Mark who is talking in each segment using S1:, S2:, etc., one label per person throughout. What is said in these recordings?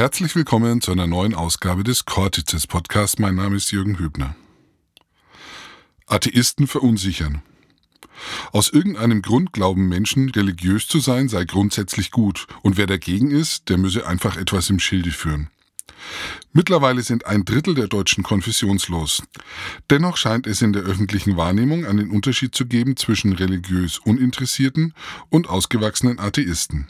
S1: Herzlich willkommen zu einer neuen Ausgabe des Cortices Podcast. Mein Name ist Jürgen Hübner. Atheisten verunsichern. Aus irgendeinem Grund glauben Menschen, religiös zu sein sei grundsätzlich gut, und wer dagegen ist, der müsse einfach etwas im Schilde führen. Mittlerweile sind ein Drittel der Deutschen konfessionslos. Dennoch scheint es in der öffentlichen Wahrnehmung einen Unterschied zu geben zwischen religiös Uninteressierten und ausgewachsenen Atheisten.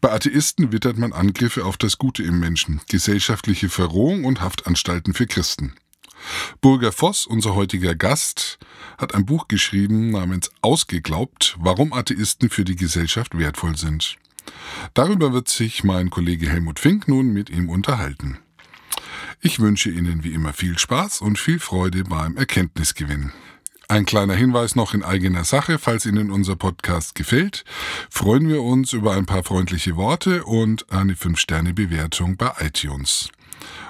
S1: Bei Atheisten wittert man Angriffe auf das Gute im Menschen, gesellschaftliche Verrohung und Haftanstalten für Christen. Burger Voss, unser heutiger Gast, hat ein Buch geschrieben namens Ausgeglaubt, warum Atheisten für die Gesellschaft wertvoll sind. Darüber wird sich mein Kollege Helmut Fink nun mit ihm unterhalten. Ich wünsche Ihnen wie immer viel Spaß und viel Freude beim Erkenntnisgewinn. Ein kleiner Hinweis noch in eigener Sache, falls Ihnen unser Podcast gefällt, freuen wir uns über ein paar freundliche Worte und eine 5-Sterne-Bewertung bei iTunes.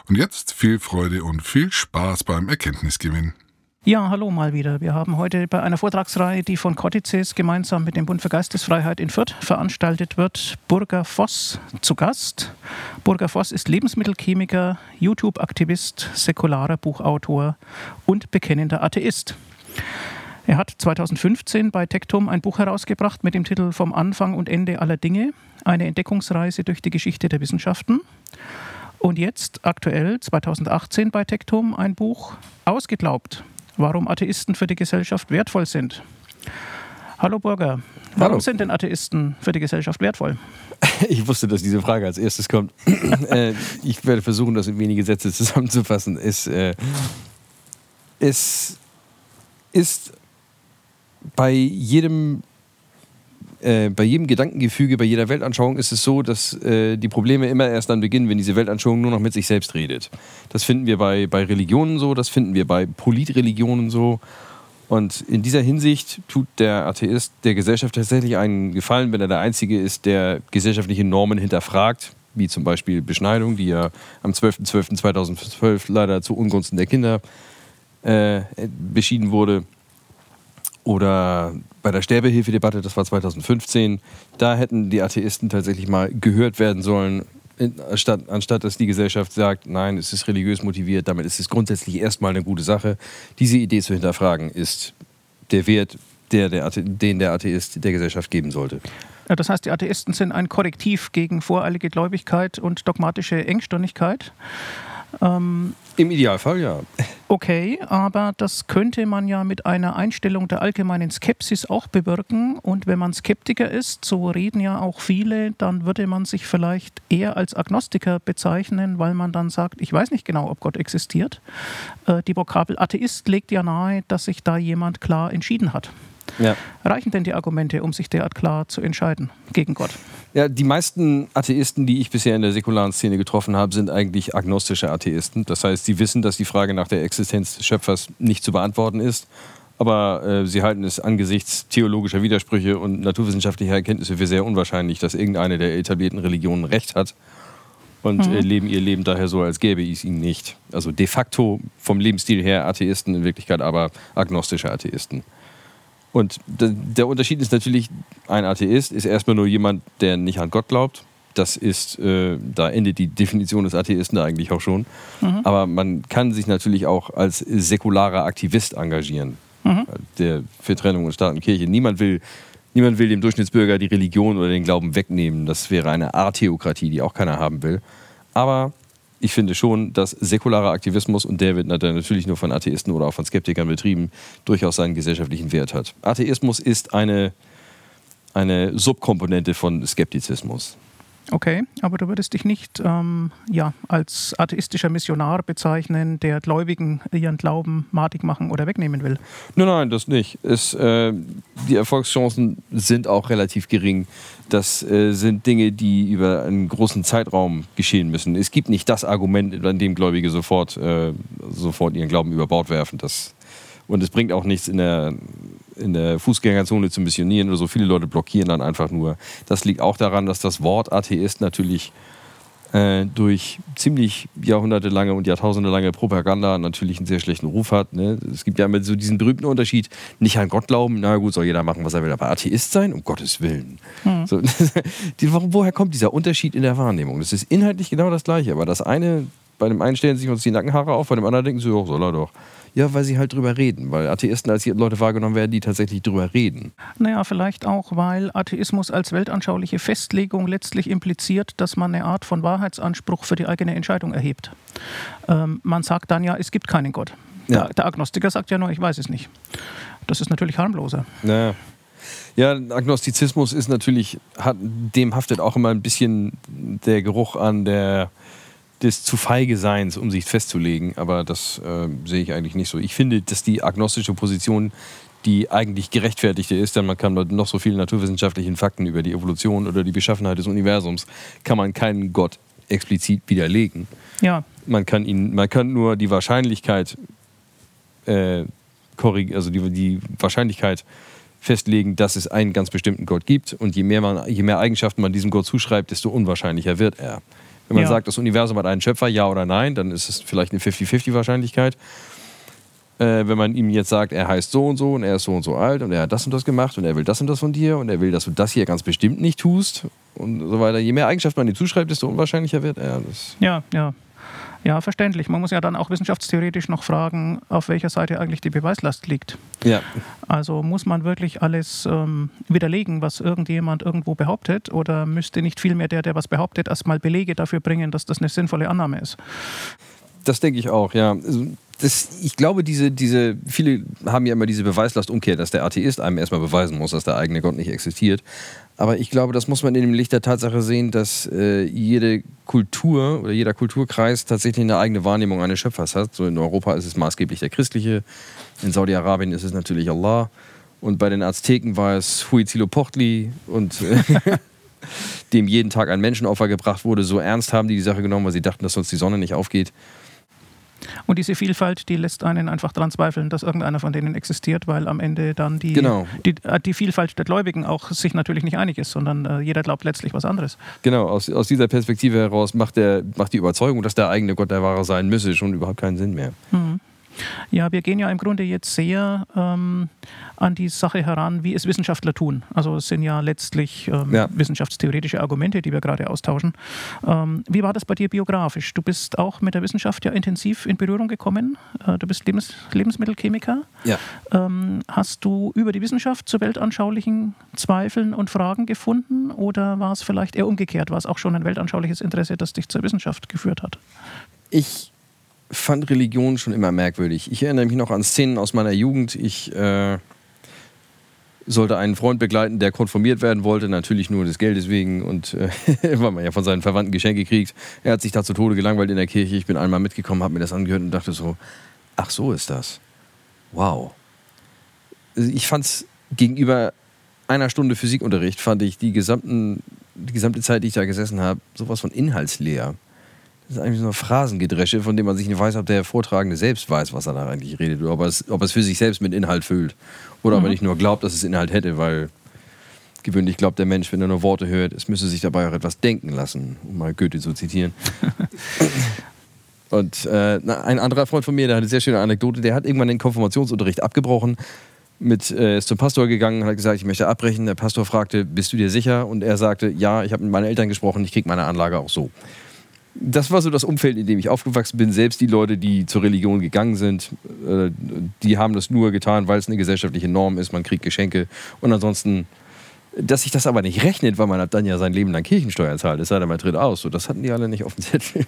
S1: Und jetzt viel Freude und viel Spaß beim Erkenntnisgewinn.
S2: Ja, hallo mal wieder. Wir haben heute bei einer Vortragsreihe, die von Cortices gemeinsam mit dem Bund für Geistesfreiheit in Fürth veranstaltet wird, Burger Voss zu Gast. Burger Voss ist Lebensmittelchemiker, YouTube-Aktivist, säkularer Buchautor und bekennender Atheist. Er hat 2015 bei Tektum ein Buch herausgebracht mit dem Titel Vom Anfang und Ende aller Dinge, eine Entdeckungsreise durch die Geschichte der Wissenschaften. Und jetzt, aktuell, 2018 bei Tektum, ein Buch Ausgeglaubt, warum Atheisten für die Gesellschaft wertvoll sind. Hallo Burger, warum Hallo. sind denn Atheisten für die Gesellschaft wertvoll?
S3: Ich wusste, dass diese Frage als erstes kommt. Äh, ich werde versuchen, das in wenige Sätze zusammenzufassen. Es, äh, es ist bei jedem äh, bei jedem Gedankengefüge, bei jeder Weltanschauung ist es so, dass äh, die Probleme immer erst dann beginnen, wenn diese Weltanschauung nur noch mit sich selbst redet. Das finden wir bei, bei Religionen so, das finden wir bei Politreligionen so. Und in dieser Hinsicht tut der Atheist der Gesellschaft tatsächlich einen Gefallen, wenn er der Einzige ist, der gesellschaftliche Normen hinterfragt, wie zum Beispiel Beschneidung, die ja am 12.12.2012 leider zu Ungunsten der Kinder äh, beschieden wurde. Oder bei der Sterbehilfedebatte, das war 2015, da hätten die Atheisten tatsächlich mal gehört werden sollen, anstatt, anstatt dass die Gesellschaft sagt, nein, es ist religiös motiviert, damit ist es grundsätzlich erstmal eine gute Sache. Diese Idee zu hinterfragen ist der Wert, der, der den der Atheist der Gesellschaft geben sollte.
S2: Ja, das heißt, die Atheisten sind ein Korrektiv gegen voreilige Gläubigkeit und dogmatische Engstirnigkeit.
S3: Ähm, Im Idealfall ja.
S2: Okay, aber das könnte man ja mit einer Einstellung der allgemeinen Skepsis auch bewirken. Und wenn man Skeptiker ist, so reden ja auch viele, dann würde man sich vielleicht eher als Agnostiker bezeichnen, weil man dann sagt, ich weiß nicht genau, ob Gott existiert. Äh, die Vokabel Atheist legt ja nahe, dass sich da jemand klar entschieden hat. Ja. Reichen denn die Argumente, um sich derart klar zu entscheiden gegen Gott?
S3: Ja, die meisten Atheisten, die ich bisher in der säkularen Szene getroffen habe, sind eigentlich agnostische Atheisten. Das heißt, sie wissen, dass die Frage nach der Existenz des Schöpfers nicht zu beantworten ist. Aber äh, sie halten es angesichts theologischer Widersprüche und naturwissenschaftlicher Erkenntnisse für sehr unwahrscheinlich, dass irgendeine der etablierten Religionen Recht hat und mhm. äh, leben ihr Leben daher so, als gäbe es ihn nicht. Also de facto vom Lebensstil her Atheisten, in Wirklichkeit aber agnostische Atheisten. Und der Unterschied ist natürlich, ein Atheist ist erstmal nur jemand, der nicht an Gott glaubt. Das ist, äh, da endet die Definition des Atheisten eigentlich auch schon. Mhm. Aber man kann sich natürlich auch als säkularer Aktivist engagieren. Mhm. Der für Trennung von Staat und Kirche. Niemand will, niemand will dem Durchschnittsbürger die Religion oder den Glauben wegnehmen. Das wäre eine Atheokratie, die auch keiner haben will. Aber ich finde schon, dass säkularer Aktivismus, und der wird natürlich nur von Atheisten oder auch von Skeptikern betrieben, durchaus seinen gesellschaftlichen Wert hat. Atheismus ist eine, eine Subkomponente von Skeptizismus.
S2: Okay, aber du würdest dich nicht ähm, ja, als atheistischer Missionar bezeichnen, der Gläubigen ihren Glauben madig machen oder wegnehmen will?
S3: Nein, nein, das nicht. Es, äh, die Erfolgschancen sind auch relativ gering. Das äh, sind Dinge, die über einen großen Zeitraum geschehen müssen. Es gibt nicht das Argument, an dem Gläubige sofort, äh, sofort ihren Glauben über Bord werfen. Das, und es bringt auch nichts in der in der Fußgängerzone zu missionieren oder so. Viele Leute blockieren dann einfach nur. Das liegt auch daran, dass das Wort Atheist natürlich äh, durch ziemlich jahrhundertelange und jahrtausendelange Propaganda natürlich einen sehr schlechten Ruf hat. Ne? Es gibt ja immer so diesen berühmten Unterschied, nicht an Gott glauben, na gut, soll jeder machen, was er will, aber Atheist sein, um Gottes Willen. Hm. So, die, woher kommt dieser Unterschied in der Wahrnehmung? Das ist inhaltlich genau das Gleiche, aber das eine, bei dem einen stellen sich uns die Nackenhaare auf, bei dem anderen denken sie, oh, soll er doch. Ja, weil sie halt drüber reden, weil Atheisten als Leute wahrgenommen werden, die tatsächlich drüber reden.
S2: Naja, vielleicht auch, weil Atheismus als weltanschauliche Festlegung letztlich impliziert, dass man eine Art von Wahrheitsanspruch für die eigene Entscheidung erhebt. Ähm, man sagt dann ja, es gibt keinen Gott. Ja. Der, der, Agnostiker sagt ja nur, ich weiß es nicht. Das ist natürlich harmloser.
S3: Naja. Ja, Agnostizismus ist natürlich, hat, dem haftet auch immer ein bisschen der Geruch an der des zu feige Seins, um sich festzulegen. Aber das äh, sehe ich eigentlich nicht so. Ich finde, dass die agnostische Position die eigentlich gerechtfertigte ist, denn man kann mit noch so vielen naturwissenschaftlichen Fakten über die Evolution oder die Beschaffenheit des Universums, kann man keinen Gott explizit widerlegen.
S2: Ja.
S3: Man kann, ihn, man kann nur die Wahrscheinlichkeit äh, also die, die Wahrscheinlichkeit festlegen, dass es einen ganz bestimmten Gott gibt. Und je mehr, man, je mehr Eigenschaften man diesem Gott zuschreibt, desto unwahrscheinlicher wird er. Wenn man ja. sagt, das Universum hat einen Schöpfer, ja oder nein, dann ist es vielleicht eine 50-50 Wahrscheinlichkeit. Äh, wenn man ihm jetzt sagt, er heißt so und so und er ist so und so alt und er hat das und das gemacht und er will das und das von dir und er will, dass du das hier ganz bestimmt nicht tust und so weiter. Je mehr Eigenschaften man ihm zuschreibt, desto unwahrscheinlicher wird er.
S2: ja, ja. Ja, verständlich. Man muss ja dann auch wissenschaftstheoretisch noch fragen, auf welcher Seite eigentlich die Beweislast liegt.
S3: Ja.
S2: Also muss man wirklich alles ähm, widerlegen, was irgendjemand irgendwo behauptet, oder müsste nicht vielmehr der, der was behauptet, erstmal Belege dafür bringen, dass das eine sinnvolle Annahme ist?
S3: Das denke ich auch, ja. Das, ich glaube, diese, diese, viele haben ja immer diese Beweislastumkehr, dass der Atheist einem erstmal beweisen muss, dass der eigene Gott nicht existiert. Aber ich glaube, das muss man in dem Licht der Tatsache sehen, dass äh, jede Kultur oder jeder Kulturkreis tatsächlich eine eigene Wahrnehmung eines Schöpfers hat. So in Europa ist es maßgeblich der christliche, in Saudi-Arabien ist es natürlich Allah und bei den Azteken war es Huitzilopochtli und dem jeden Tag ein Menschenopfer gebracht wurde. So ernst haben die die Sache genommen, weil sie dachten, dass sonst die Sonne nicht aufgeht.
S2: Und diese Vielfalt, die lässt einen einfach daran zweifeln, dass irgendeiner von denen existiert, weil am Ende dann die,
S3: genau.
S2: die, äh, die, Vielfalt der Gläubigen auch sich natürlich nicht einig ist, sondern äh, jeder glaubt letztlich was anderes.
S3: Genau, aus, aus dieser Perspektive heraus macht, der, macht die Überzeugung, dass der eigene Gott der Wahre sein müsse, schon überhaupt keinen Sinn mehr.
S2: Mhm. Ja, wir gehen ja im Grunde jetzt sehr ähm, an die Sache heran, wie es Wissenschaftler tun. Also es sind ja letztlich ähm, ja. wissenschaftstheoretische Argumente, die wir gerade austauschen. Ähm, wie war das bei dir biografisch? Du bist auch mit der Wissenschaft ja intensiv in Berührung gekommen. Äh, du bist Lebens Lebensmittelchemiker.
S3: Ja.
S2: Ähm, hast du über die Wissenschaft zu weltanschaulichen Zweifeln und Fragen gefunden oder war es vielleicht eher umgekehrt? War es auch schon ein weltanschauliches Interesse, das dich zur Wissenschaft geführt hat?
S3: Ich fand Religion schon immer merkwürdig. Ich erinnere mich noch an Szenen aus meiner Jugend. Ich äh, sollte einen Freund begleiten, der konformiert werden wollte, natürlich nur des Geldes wegen und äh, weil man ja von seinen Verwandten Geschenke kriegt. Er hat sich da zu Tode gelangweilt in der Kirche. Ich bin einmal mitgekommen, habe mir das angehört und dachte so, ach so ist das. Wow. Ich fand es gegenüber einer Stunde Physikunterricht, fand ich die, gesamten, die gesamte Zeit, die ich da gesessen habe, sowas von inhaltsleer. Das ist eigentlich so ein Phrasengedresche, von dem man sich nicht weiß, ob der Vortragende selbst weiß, was er da eigentlich redet, oder ob er es, ob er es für sich selbst mit Inhalt füllt. Oder mhm. ob er mhm. nicht nur glaubt, dass es Inhalt hätte, weil gewöhnlich glaubt der Mensch, wenn er nur Worte hört, es müsse sich dabei auch etwas denken lassen, um mal Goethe zu zitieren. Und äh, ein anderer Freund von mir, der hat eine sehr schöne Anekdote, der hat irgendwann den Konfirmationsunterricht abgebrochen, mit, äh, ist zum Pastor gegangen und hat gesagt, ich möchte abbrechen. Der Pastor fragte, bist du dir sicher? Und er sagte, ja, ich habe mit meinen Eltern gesprochen, ich kriege meine Anlage auch so das war so das Umfeld, in dem ich aufgewachsen bin. Selbst die Leute, die zur Religion gegangen sind, äh, die haben das nur getan, weil es eine gesellschaftliche Norm ist. Man kriegt Geschenke und ansonsten, dass sich das aber nicht rechnet, weil man dann ja sein Leben lang Kirchensteuer zahlt, das sei dann mal tritt aus. So, das hatten die alle nicht auf dem Zettel.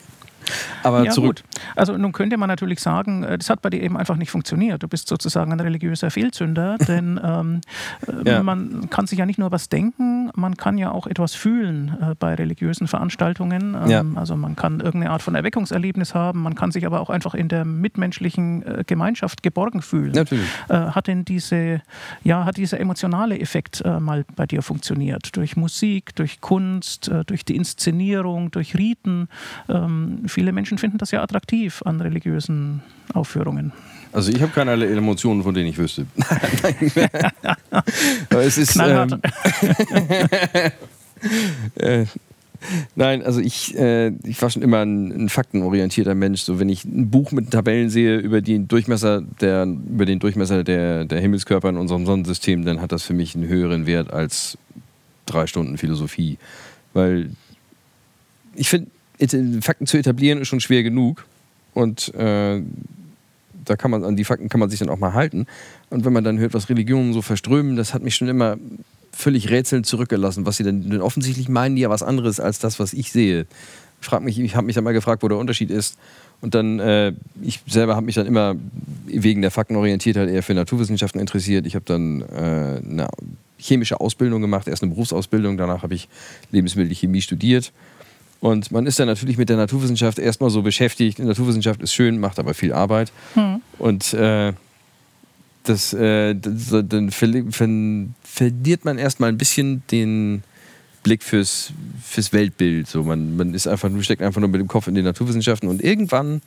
S2: Aber ja, zurück. Gut. Also nun könnte man natürlich sagen, äh, das hat bei dir eben einfach nicht funktioniert. Du bist sozusagen ein religiöser Fehlzünder, denn ähm, äh, ja. man kann sich ja nicht nur was denken, man kann ja auch etwas fühlen äh, bei religiösen Veranstaltungen. Ähm, ja. Also man kann irgendeine Art von Erweckungserlebnis haben, man kann sich aber auch einfach in der mitmenschlichen äh, Gemeinschaft geborgen fühlen.
S3: Natürlich.
S2: Äh, hat denn diese, ja, hat dieser emotionale Effekt äh, mal bei dir funktioniert? Durch Musik, durch Kunst, durch die Inszenierung, durch Riten? Ähm, viele Menschen finden das ja attraktiv an religiösen Aufführungen.
S3: Also ich habe keinerlei Emotionen, von denen ich wüsste. es ist ähm, äh, Nein, also ich, äh, ich war schon immer ein, ein, faktenorientierter Mensch. So, wenn ich ein Buch mit Tabellen sehe über den Durchmesser der, über den Durchmesser der, der Himmelskörper in unserem Sonnensystem, dann hat das für mich einen höheren Wert als drei Stunden Philosophie. Weil ich finde, Fakten zu etablieren ist schon schwer genug. Und äh, da kann man, an die Fakten kann man sich dann auch mal halten. Und wenn man dann hört, was Religionen so verströmen, das hat mich schon immer völlig rätselnd zurückgelassen, was sie denn, denn offensichtlich meinen die ja was anderes als das, was ich sehe. Ich, frag mich, ich habe mich dann mal gefragt, wo der Unterschied ist. Und dann, äh, ich selber habe mich dann immer wegen der Faktenorientiertheit eher für Naturwissenschaften interessiert. Ich habe dann äh, eine chemische Ausbildung gemacht, erst eine Berufsausbildung, danach habe ich Lebensmittelchemie studiert. Und man ist dann natürlich mit der Naturwissenschaft erstmal so beschäftigt. Die Naturwissenschaft ist schön, macht aber viel Arbeit. Hm. Und äh, das, äh, das, dann verliert man erstmal ein bisschen den Blick fürs, fürs Weltbild. So, man, man ist einfach, steckt einfach nur mit dem Kopf in den Naturwissenschaften und irgendwann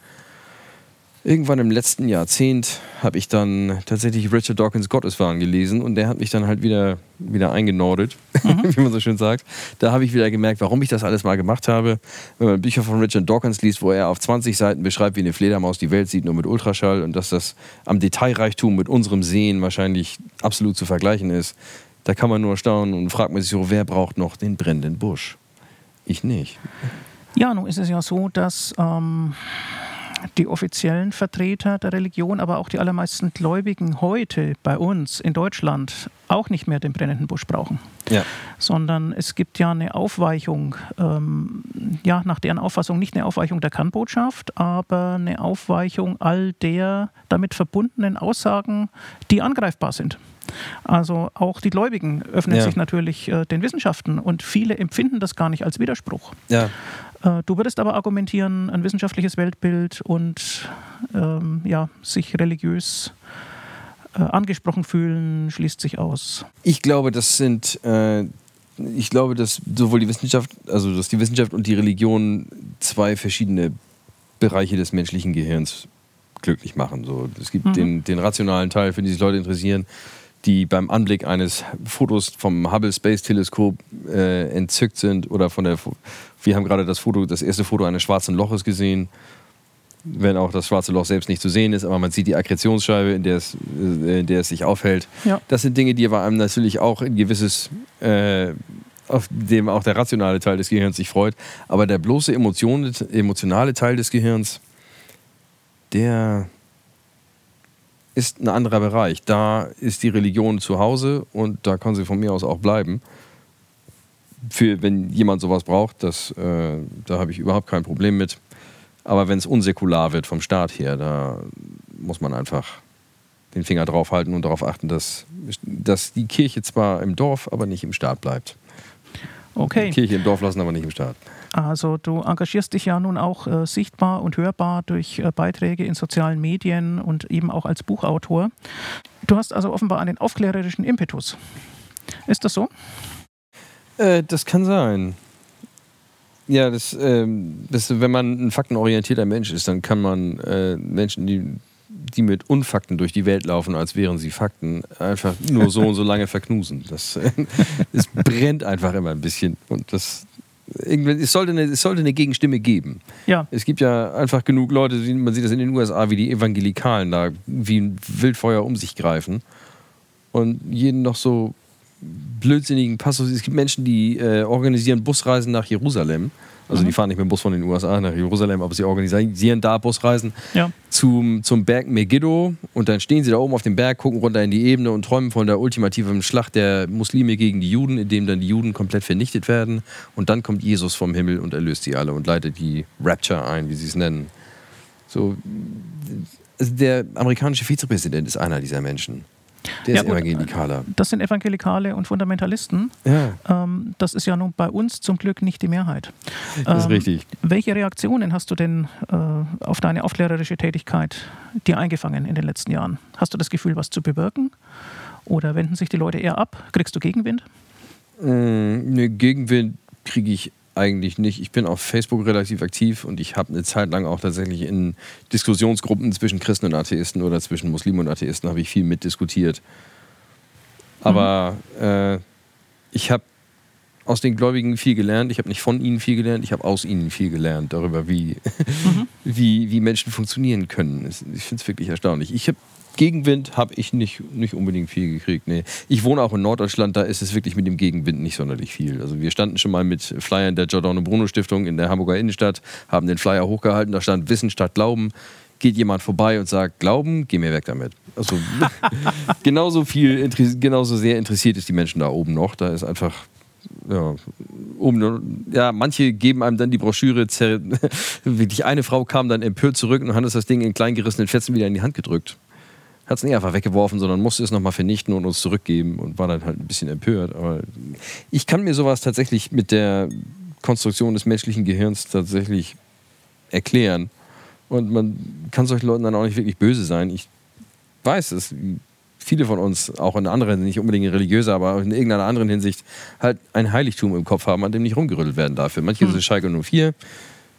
S3: Irgendwann im letzten Jahrzehnt habe ich dann tatsächlich Richard Dawkins Gotteswahn gelesen und der hat mich dann halt wieder, wieder eingenordet, mhm. wie man so schön sagt. Da habe ich wieder gemerkt, warum ich das alles mal gemacht habe. Wenn man Bücher von Richard Dawkins liest, wo er auf 20 Seiten beschreibt, wie eine Fledermaus die Welt sieht, nur mit Ultraschall und dass das am Detailreichtum mit unserem Sehen wahrscheinlich absolut zu vergleichen ist, da kann man nur staunen und fragt man sich so, wer braucht noch den brennenden Busch? Ich nicht.
S2: Ja, nun ist es ja so, dass ähm, die offiziellen Vertreter der Religion, aber auch die allermeisten Gläubigen heute bei uns in Deutschland auch nicht mehr den brennenden Busch brauchen. Ja. Sondern es gibt ja eine Aufweichung, ähm, ja, nach deren Auffassung nicht eine Aufweichung der Kernbotschaft, aber eine Aufweichung all der damit verbundenen Aussagen, die angreifbar sind. Also auch die Gläubigen öffnen ja. sich natürlich äh, den Wissenschaften und viele empfinden das gar nicht als Widerspruch. Ja. Äh, du würdest aber argumentieren, ein wissenschaftliches Weltbild und ähm, ja, sich religiös äh, angesprochen fühlen, schließt sich aus.
S3: Ich glaube, das sind, äh, ich glaube, dass sowohl die Wissenschaft, also dass die Wissenschaft und die Religion zwei verschiedene Bereiche des menschlichen Gehirns glücklich machen. So, es gibt mhm. den, den rationalen Teil, für den sich Leute interessieren, die beim Anblick eines Fotos vom Hubble Space Teleskop äh, entzückt sind oder von der wir haben gerade das Foto das erste Foto eines schwarzen Loches gesehen wenn auch das schwarze Loch selbst nicht zu sehen ist, aber man sieht die Akkretionsscheibe, in der es, äh, in der es sich aufhält. Ja. Das sind Dinge, die aber einem natürlich auch ein gewisses, äh, auf dem auch der rationale Teil des Gehirns sich freut. Aber der bloße Emotion, emotionale Teil des Gehirns, der, ist ein anderer Bereich. Da ist die Religion zu Hause und da kann sie von mir aus auch bleiben. Für, wenn jemand sowas braucht, das, äh, da habe ich überhaupt kein Problem mit. Aber wenn es unsäkular wird vom Staat her, da muss man einfach den Finger drauf halten und darauf achten, dass, dass die Kirche zwar im Dorf, aber nicht im Staat bleibt. Okay. Die Kirche im Dorf lassen, aber nicht im Staat.
S2: Also du engagierst dich ja nun auch äh, sichtbar und hörbar durch äh, Beiträge in sozialen Medien und eben auch als Buchautor. Du hast also offenbar einen aufklärerischen Impetus. Ist das so?
S3: Äh, das kann sein. Ja, das, ähm, das, wenn man ein faktenorientierter Mensch ist, dann kann man äh, Menschen, die, die mit Unfakten durch die Welt laufen, als wären sie Fakten, einfach nur so und so lange verknusen. Das, das brennt einfach immer ein bisschen. Und das, es sollte, eine, es sollte eine Gegenstimme geben. Ja. Es gibt ja einfach genug Leute, man sieht das in den USA, wie die Evangelikalen da wie ein Wildfeuer um sich greifen und jeden noch so blödsinnigen Passus. Es gibt Menschen, die äh, organisieren Busreisen nach Jerusalem also mhm. die fahren nicht mit dem Bus von den USA nach Jerusalem, aber sie organisieren da Busreisen ja. zum, zum Berg Megiddo und dann stehen sie da oben auf dem Berg, gucken runter in die Ebene und träumen von der ultimativen Schlacht der Muslime gegen die Juden, in dem dann die Juden komplett vernichtet werden und dann kommt Jesus vom Himmel und erlöst sie alle und leitet die Rapture ein, wie sie es nennen. So, also der amerikanische Vizepräsident ist einer dieser Menschen. Der ja, ist Evangelikaler.
S2: Das sind Evangelikale und Fundamentalisten. Ja. Ähm, das ist ja nun bei uns zum Glück nicht die Mehrheit.
S3: Das ist ähm, richtig.
S2: Welche Reaktionen hast du denn äh, auf deine aufklärerische Tätigkeit dir eingefangen in den letzten Jahren? Hast du das Gefühl, was zu bewirken? Oder wenden sich die Leute eher ab? Kriegst du Gegenwind?
S3: Mm, ne, Gegenwind kriege ich eigentlich nicht. Ich bin auf Facebook relativ aktiv und ich habe eine Zeit lang auch tatsächlich in Diskussionsgruppen zwischen Christen und Atheisten oder zwischen Muslimen und Atheisten habe ich viel mitdiskutiert. Aber mhm. äh, ich habe aus den Gläubigen viel gelernt. Ich habe nicht von ihnen viel gelernt, ich habe aus ihnen viel gelernt darüber, wie, mhm. wie, wie Menschen funktionieren können. Ich finde es wirklich erstaunlich. Ich habe Gegenwind habe ich nicht, nicht unbedingt viel gekriegt. Nee. Ich wohne auch in Norddeutschland, da ist es wirklich mit dem Gegenwind nicht sonderlich viel. Also wir standen schon mal mit Flyern der Giordano Bruno Stiftung in der Hamburger Innenstadt, haben den Flyer hochgehalten, da stand Wissen statt Glauben. Geht jemand vorbei und sagt, Glauben, geh mir weg damit. Also genauso viel, genauso sehr interessiert ist die Menschen da oben noch. Da ist einfach ja, oben, ja, manche geben einem dann die Broschüre. Wirklich eine Frau kam dann empört zurück und hat uns das Ding in kleingerissenen Fetzen wieder in die Hand gedrückt hat es nicht einfach weggeworfen, sondern musste es nochmal vernichten und uns zurückgeben und war dann halt ein bisschen empört. Aber ich kann mir sowas tatsächlich mit der Konstruktion des menschlichen Gehirns tatsächlich erklären. Und man kann solchen Leuten dann auch nicht wirklich böse sein. Ich weiß es. Viele von uns, auch in anderen, nicht unbedingt religiöser, aber in irgendeiner anderen Hinsicht, halt ein Heiligtum im Kopf haben, an dem nicht rumgerüttelt werden darf. Für manche hm. ist es Schalke 04,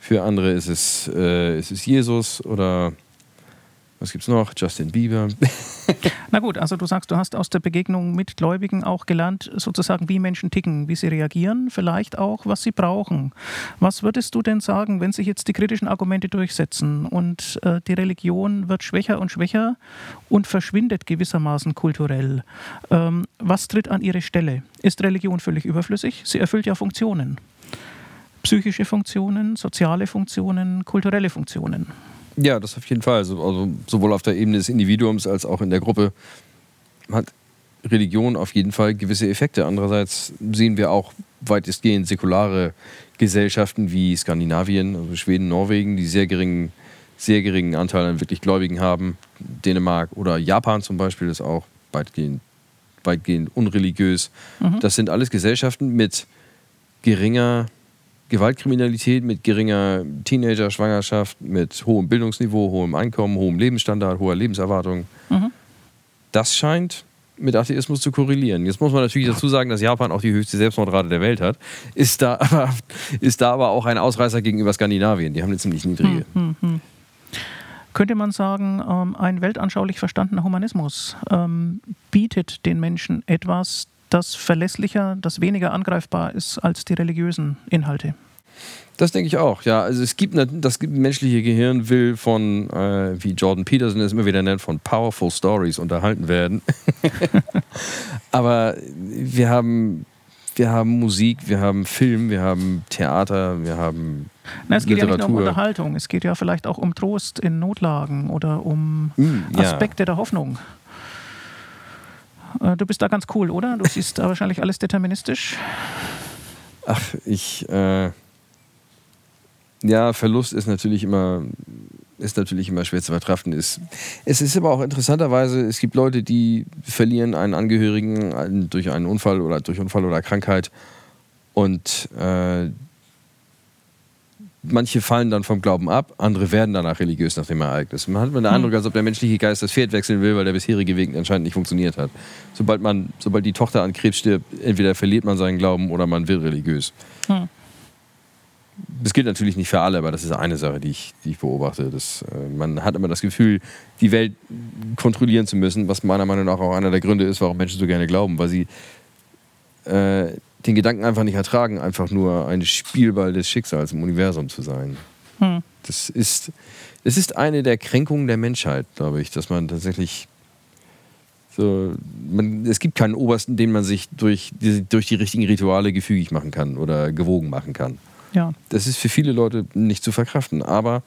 S3: für andere ist es, äh, ist es Jesus oder was gibt's noch? Justin Bieber.
S2: Na gut, also du sagst, du hast aus der Begegnung mit Gläubigen auch gelernt, sozusagen, wie Menschen ticken, wie sie reagieren, vielleicht auch, was sie brauchen. Was würdest du denn sagen, wenn sich jetzt die kritischen Argumente durchsetzen und äh, die Religion wird schwächer und schwächer und verschwindet gewissermaßen kulturell? Ähm, was tritt an ihre Stelle? Ist Religion völlig überflüssig? Sie erfüllt ja Funktionen. Psychische Funktionen, soziale Funktionen, kulturelle Funktionen.
S3: Ja, das auf jeden Fall. Also, also sowohl auf der Ebene des Individuums als auch in der Gruppe hat Religion auf jeden Fall gewisse Effekte. Andererseits sehen wir auch weitestgehend säkulare Gesellschaften wie Skandinavien, also Schweden, Norwegen, die sehr geringen, sehr geringen Anteil an wirklich Gläubigen haben. Dänemark oder Japan zum Beispiel ist auch weitgehend, weitgehend unreligiös. Mhm. Das sind alles Gesellschaften mit geringer Gewaltkriminalität mit geringer Teenager-Schwangerschaft, mit hohem Bildungsniveau, hohem Einkommen, hohem Lebensstandard, hoher Lebenserwartung. Mhm. Das scheint mit Atheismus zu korrelieren. Jetzt muss man natürlich dazu sagen, dass Japan auch die höchste Selbstmordrate der Welt hat. Ist da aber, ist da aber auch ein Ausreißer gegenüber Skandinavien. Die haben eine ziemlich niedrige. Hm, hm, hm.
S2: Könnte man sagen, ähm, ein weltanschaulich verstandener Humanismus ähm, bietet den Menschen etwas, das verlässlicher, das weniger angreifbar ist als die religiösen Inhalte.
S3: Das denke ich auch, ja. Also es gibt das menschliche Gehirn will von, äh, wie Jordan Peterson es immer wieder nennt, von powerful stories unterhalten werden. Aber wir haben, wir haben Musik, wir haben Film, wir haben Theater, wir haben
S2: Na, es geht Literatur. ja nicht nur um Unterhaltung, es geht ja vielleicht auch um Trost in Notlagen oder um mm, Aspekte ja. der Hoffnung. Äh, du bist da ganz cool, oder? Du siehst da wahrscheinlich alles deterministisch.
S3: Ach, ich. Äh, ja, Verlust ist natürlich immer ist natürlich immer schwer zu verkraften. Es, es ist aber auch interessanterweise, es gibt Leute, die verlieren einen Angehörigen durch einen Unfall oder durch Unfall oder Krankheit und äh, manche fallen dann vom Glauben ab, andere werden danach religiös nach dem Ereignis. Man hat den Eindruck, hm. als ob der menschliche Geist das Pferd wechseln will, weil der bisherige Weg anscheinend nicht funktioniert hat. Sobald, man, sobald die Tochter an Krebs stirbt, entweder verliert man seinen Glauben oder man wird religiös. Hm. Das gilt natürlich nicht für alle, aber das ist eine Sache, die ich, die ich beobachte. Das, äh, man hat immer das Gefühl, die Welt kontrollieren zu müssen, was meiner Meinung nach auch einer der Gründe ist, warum Menschen so gerne glauben, weil sie äh, den Gedanken einfach nicht ertragen, einfach nur ein Spielball des Schicksals im Universum zu sein. Hm. Das, ist, das ist eine der Kränkungen der Menschheit, glaube ich, dass man tatsächlich so, man, es gibt keinen Obersten, den man sich durch die, durch die richtigen Rituale gefügig machen kann oder gewogen machen kann. Ja. Das ist für viele Leute nicht zu verkraften. Aber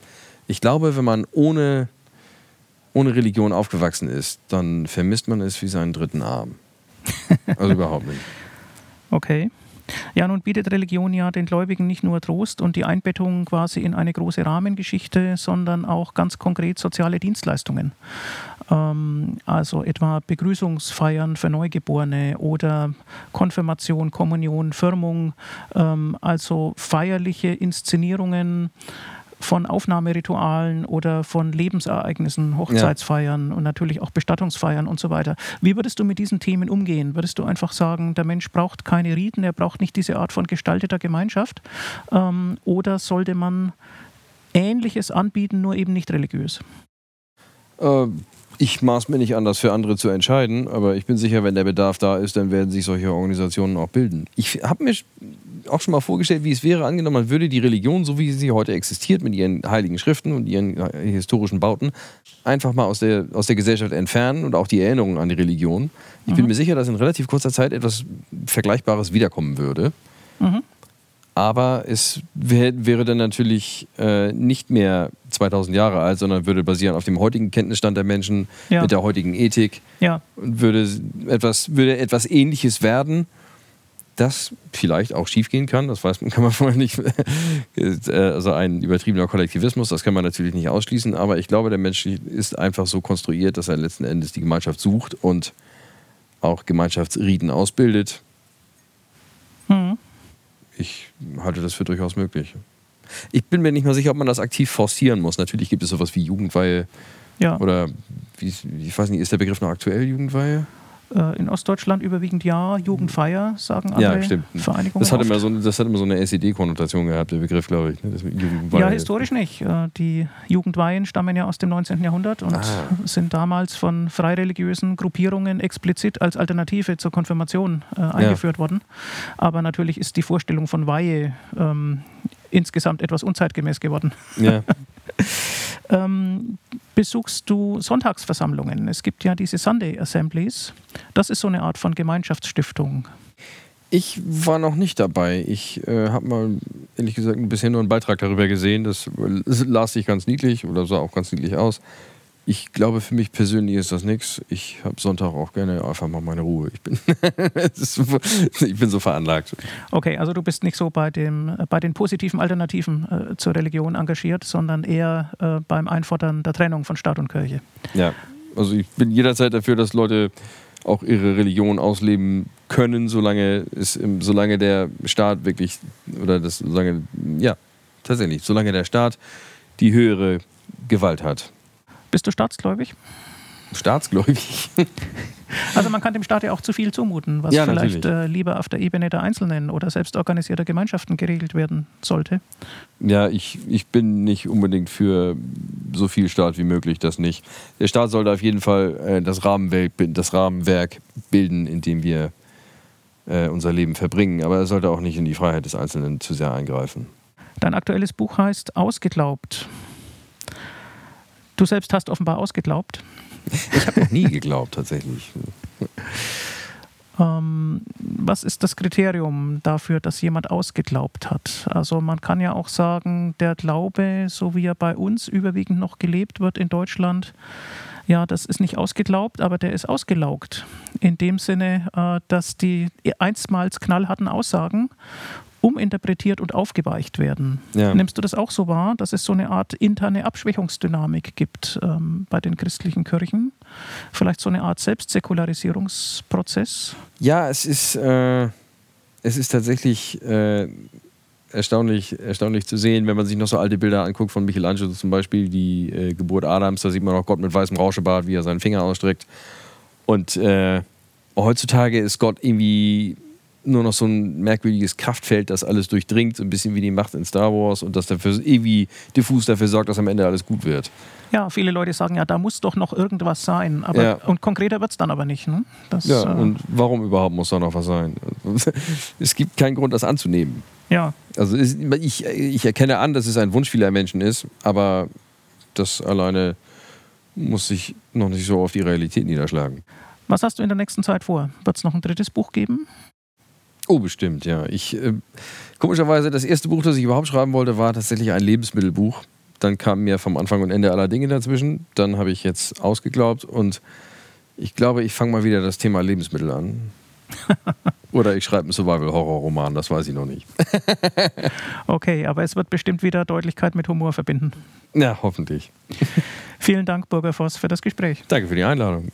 S3: ich glaube, wenn man ohne, ohne Religion aufgewachsen ist, dann vermisst man es wie seinen dritten Arm. Also überhaupt nicht.
S2: Okay. Ja, nun bietet Religion ja den Gläubigen nicht nur Trost und die Einbettung quasi in eine große Rahmengeschichte, sondern auch ganz konkret soziale Dienstleistungen. Ähm, also etwa Begrüßungsfeiern für Neugeborene oder Konfirmation, Kommunion, Firmung, ähm, also feierliche Inszenierungen von Aufnahmeritualen oder von Lebensereignissen, Hochzeitsfeiern ja. und natürlich auch Bestattungsfeiern und so weiter. Wie würdest du mit diesen Themen umgehen? Würdest du einfach sagen, der Mensch braucht keine Riten, er braucht nicht diese Art von gestalteter Gemeinschaft? Ähm, oder sollte man Ähnliches anbieten, nur eben nicht religiös?
S3: Äh, ich maß mir nicht an, das für andere zu entscheiden, aber ich bin sicher, wenn der Bedarf da ist, dann werden sich solche Organisationen auch bilden. Ich habe mir auch schon mal vorgestellt, wie es wäre, angenommen, man würde die Religion, so wie sie heute existiert, mit ihren heiligen Schriften und ihren äh, historischen Bauten, einfach mal aus der, aus der Gesellschaft entfernen und auch die Erinnerungen an die Religion. Ich mhm. bin mir sicher, dass in relativ kurzer Zeit etwas Vergleichbares wiederkommen würde. Mhm. Aber es wär, wäre dann natürlich äh, nicht mehr 2000 Jahre alt, sondern würde basieren auf dem heutigen Kenntnisstand der Menschen, ja. mit der heutigen Ethik.
S2: Ja.
S3: Und würde etwas, würde etwas Ähnliches werden, das vielleicht auch schiefgehen kann. Das weiß man, kann man vorher nicht. also ein übertriebener Kollektivismus, das kann man natürlich nicht ausschließen. Aber ich glaube, der Mensch ist einfach so konstruiert, dass er letzten Endes die Gemeinschaft sucht und auch Gemeinschaftsrieden ausbildet. Mhm ich halte das für durchaus möglich. Ich bin mir nicht mal sicher, ob man das aktiv forcieren muss. Natürlich gibt es sowas wie Jugendweihe. Ja. Oder, wie, ich weiß nicht, ist der Begriff noch aktuell, Jugendweihe?
S2: Äh, in Ostdeutschland überwiegend ja, Jugendfeier, sagen alle
S3: ja, stimmt. Vereinigungen. Das hat, immer so, das hat immer so eine SED-Konnotation gehabt, der Begriff, glaube ich.
S2: Ne? Ja, historisch nicht. Äh, die Jugendweihen stammen ja aus dem 19. Jahrhundert und ah. sind damals von freireligiösen Gruppierungen explizit als Alternative zur Konfirmation äh, eingeführt ja. worden. Aber natürlich ist die Vorstellung von Weihe ähm, insgesamt etwas unzeitgemäß geworden.
S3: Ja.
S2: ähm, besuchst du Sonntagsversammlungen? Es gibt ja diese Sunday Assemblies. Das ist so eine Art von Gemeinschaftsstiftung.
S3: Ich war noch nicht dabei. Ich äh, habe mal, ehrlich gesagt, bisher nur einen Beitrag darüber gesehen. Das las sich ganz niedlich oder sah auch ganz niedlich aus. Ich glaube, für mich persönlich ist das nichts. Ich habe Sonntag auch gerne einfach mal meine Ruhe. Ich bin, ich bin so veranlagt.
S2: Okay, also du bist nicht so bei, dem, bei den positiven Alternativen äh, zur Religion engagiert, sondern eher äh, beim Einfordern der Trennung von Staat und Kirche.
S3: Ja, also ich bin jederzeit dafür, dass Leute auch ihre Religion ausleben können, solange, es, solange der Staat wirklich, oder das, solange, ja, tatsächlich, solange der Staat die höhere Gewalt hat.
S2: Bist du staatsgläubig?
S3: Staatsgläubig?
S2: also man kann dem Staat ja auch zu viel zumuten, was ja, vielleicht äh, lieber auf der Ebene der Einzelnen oder selbstorganisierter Gemeinschaften geregelt werden sollte.
S3: Ja, ich, ich bin nicht unbedingt für so viel Staat wie möglich, das nicht. Der Staat sollte auf jeden Fall äh, das, Rahmenwerk, das Rahmenwerk bilden, in dem wir äh, unser Leben verbringen, aber er sollte auch nicht in die Freiheit des Einzelnen zu sehr eingreifen.
S2: Dein aktuelles Buch heißt Ausgeglaubt. Du selbst hast offenbar ausgeglaubt.
S3: Ich habe noch nie geglaubt, tatsächlich.
S2: Ähm, was ist das Kriterium dafür, dass jemand ausgeglaubt hat? Also man kann ja auch sagen, der Glaube, so wie er bei uns überwiegend noch gelebt wird in Deutschland, ja, das ist nicht ausgeglaubt, aber der ist ausgelaugt. In dem Sinne, äh, dass die einstmals knallharten Aussagen uminterpretiert und aufgeweicht werden. Ja. Nimmst du das auch so wahr, dass es so eine Art interne Abschwächungsdynamik gibt ähm, bei den christlichen Kirchen? Vielleicht so eine Art Selbstsäkularisierungsprozess?
S3: Ja, es ist, äh, es ist tatsächlich äh, erstaunlich, erstaunlich zu sehen, wenn man sich noch so alte Bilder anguckt von Michelangelo zum Beispiel, die äh, Geburt Adams, da sieht man auch Gott mit weißem Rauschebart, wie er seinen Finger ausstreckt. Und äh, heutzutage ist Gott irgendwie nur noch so ein merkwürdiges Kraftfeld, das alles durchdringt, so ein bisschen wie die Macht in Star Wars und das dafür irgendwie diffus dafür sorgt, dass am Ende alles gut wird.
S2: Ja, viele Leute sagen ja, da muss doch noch irgendwas sein. Aber, ja. Und konkreter wird es dann aber nicht. Ne?
S3: Das, ja, äh, und warum überhaupt muss da noch was sein? es gibt keinen Grund, das anzunehmen.
S2: Ja.
S3: Also ich, ich erkenne an, dass es ein Wunsch vieler Menschen ist, aber das alleine muss sich noch nicht so auf die Realität niederschlagen.
S2: Was hast du in der nächsten Zeit vor? Wird es noch ein drittes Buch geben?
S3: Oh, bestimmt, ja. Ich, äh, komischerweise, das erste Buch, das ich überhaupt schreiben wollte, war tatsächlich ein Lebensmittelbuch. Dann kam mir vom Anfang und Ende aller Dinge dazwischen. Dann habe ich jetzt ausgeglaubt und ich glaube, ich fange mal wieder das Thema Lebensmittel an. Oder ich schreibe einen Survival-Horror-Roman, das weiß ich noch nicht.
S2: okay, aber es wird bestimmt wieder Deutlichkeit mit Humor verbinden.
S3: Ja, hoffentlich.
S2: Vielen Dank, Burger Voss, für das Gespräch.
S3: Danke für die Einladung.